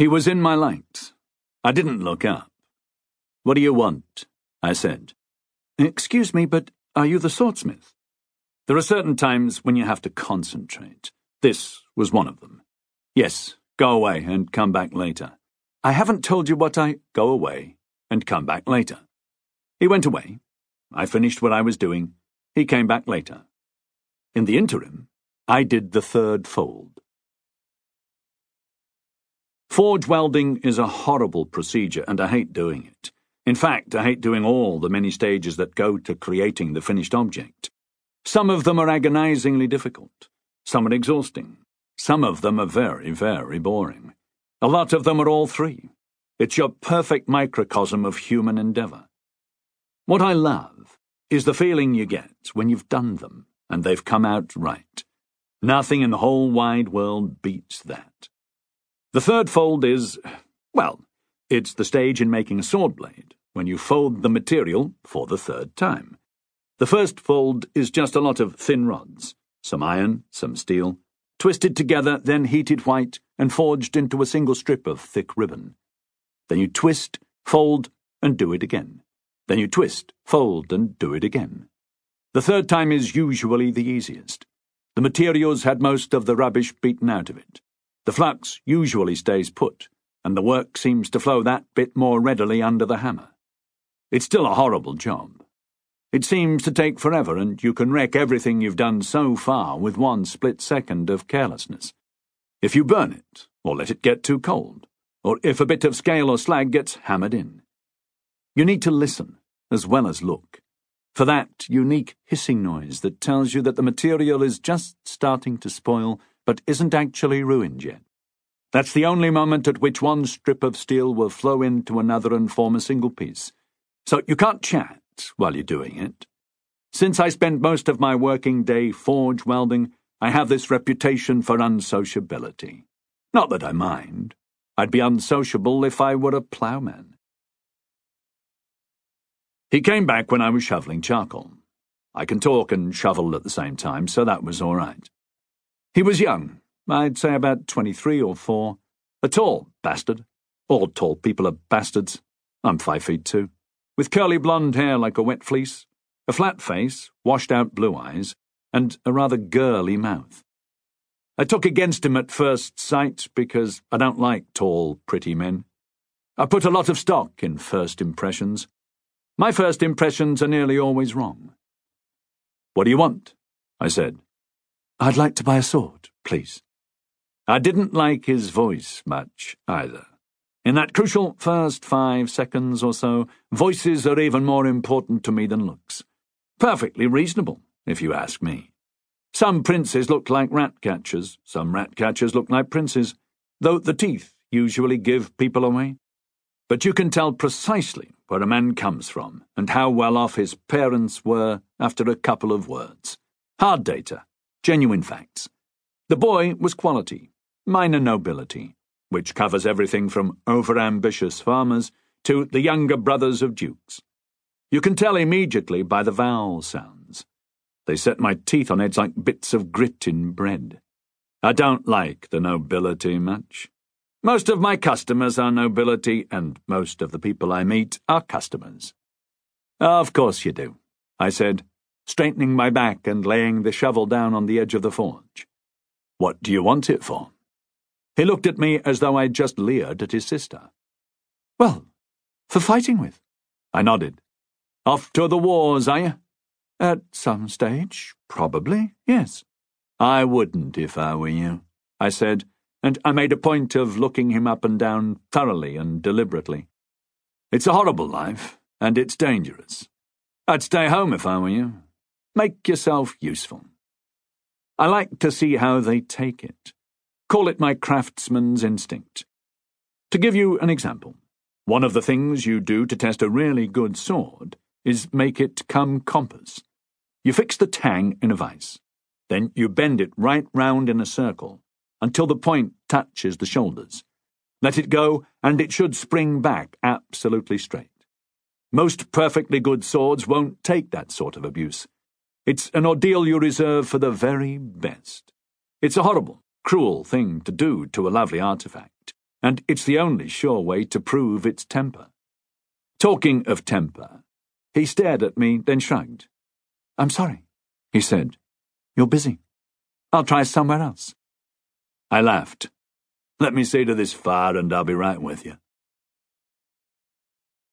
He was in my light. I didn't look up. What do you want? I said. Excuse me, but are you the swordsmith? There are certain times when you have to concentrate. This was one of them. Yes, go away and come back later. I haven't told you what I. Go away and come back later. He went away. I finished what I was doing. He came back later. In the interim, I did the third fold. Forge welding is a horrible procedure, and I hate doing it. In fact, I hate doing all the many stages that go to creating the finished object. Some of them are agonizingly difficult. Some are exhausting. Some of them are very, very boring. A lot of them are all three. It's your perfect microcosm of human endeavor. What I love is the feeling you get when you've done them and they've come out right. Nothing in the whole wide world beats that. The third fold is, well, it's the stage in making a sword blade, when you fold the material for the third time. The first fold is just a lot of thin rods, some iron, some steel, twisted together, then heated white, and forged into a single strip of thick ribbon. Then you twist, fold, and do it again. Then you twist, fold, and do it again. The third time is usually the easiest. The materials had most of the rubbish beaten out of it. The flux usually stays put, and the work seems to flow that bit more readily under the hammer. It's still a horrible job. It seems to take forever, and you can wreck everything you've done so far with one split second of carelessness. If you burn it, or let it get too cold, or if a bit of scale or slag gets hammered in. You need to listen as well as look, for that unique hissing noise that tells you that the material is just starting to spoil but isn't actually ruined yet. That's the only moment at which one strip of steel will flow into another and form a single piece. So you can't chat while you're doing it. Since I spend most of my working day forge welding, I have this reputation for unsociability. Not that I mind. I'd be unsociable if I were a ploughman. He came back when I was shoveling charcoal. I can talk and shovel at the same time, so that was all right. He was young, I'd say about 23 or 4. A tall bastard. All tall people are bastards. I'm five feet two. With curly blonde hair like a wet fleece, a flat face, washed out blue eyes, and a rather girly mouth. I took against him at first sight because I don't like tall, pretty men. I put a lot of stock in first impressions. My first impressions are nearly always wrong. What do you want? I said. I'd like to buy a sword, please. I didn't like his voice much, either. In that crucial first five seconds or so, voices are even more important to me than looks. Perfectly reasonable, if you ask me. Some princes look like rat catchers, some rat catchers look like princes, though the teeth usually give people away. But you can tell precisely where a man comes from and how well off his parents were after a couple of words. Hard data, genuine facts. The boy was quality, minor nobility, which covers everything from overambitious farmers to the younger brothers of dukes. You can tell immediately by the vowel sounds. They set my teeth on edge like bits of grit in bread. I don't like the nobility much. Most of my customers are nobility, and most of the people I meet are customers. Of course you do, I said, straightening my back and laying the shovel down on the edge of the forge. What do you want it for? He looked at me as though I'd just leered at his sister. Well, for fighting with. I nodded. Off to the wars, are you? At some stage, probably, yes. I wouldn't if I were you, I said and I made a point of looking him up and down thoroughly and deliberately. It's a horrible life, and it's dangerous. I'd stay home if I were you. Make yourself useful. I like to see how they take it. Call it my craftsman's instinct. To give you an example, one of the things you do to test a really good sword is make it come compass. You fix the tang in a vise. Then you bend it right round in a circle until the point touches the shoulders. Let it go, and it should spring back absolutely straight. Most perfectly good swords won't take that sort of abuse. It's an ordeal you reserve for the very best. It's a horrible, cruel thing to do to a lovely artifact. and it's the only sure way to prove its temper. Talking of temper, he stared at me, then shrugged. I'm sorry, he said. You're busy. I'll try somewhere else. I laughed. Let me see to this fire and I'll be right with you.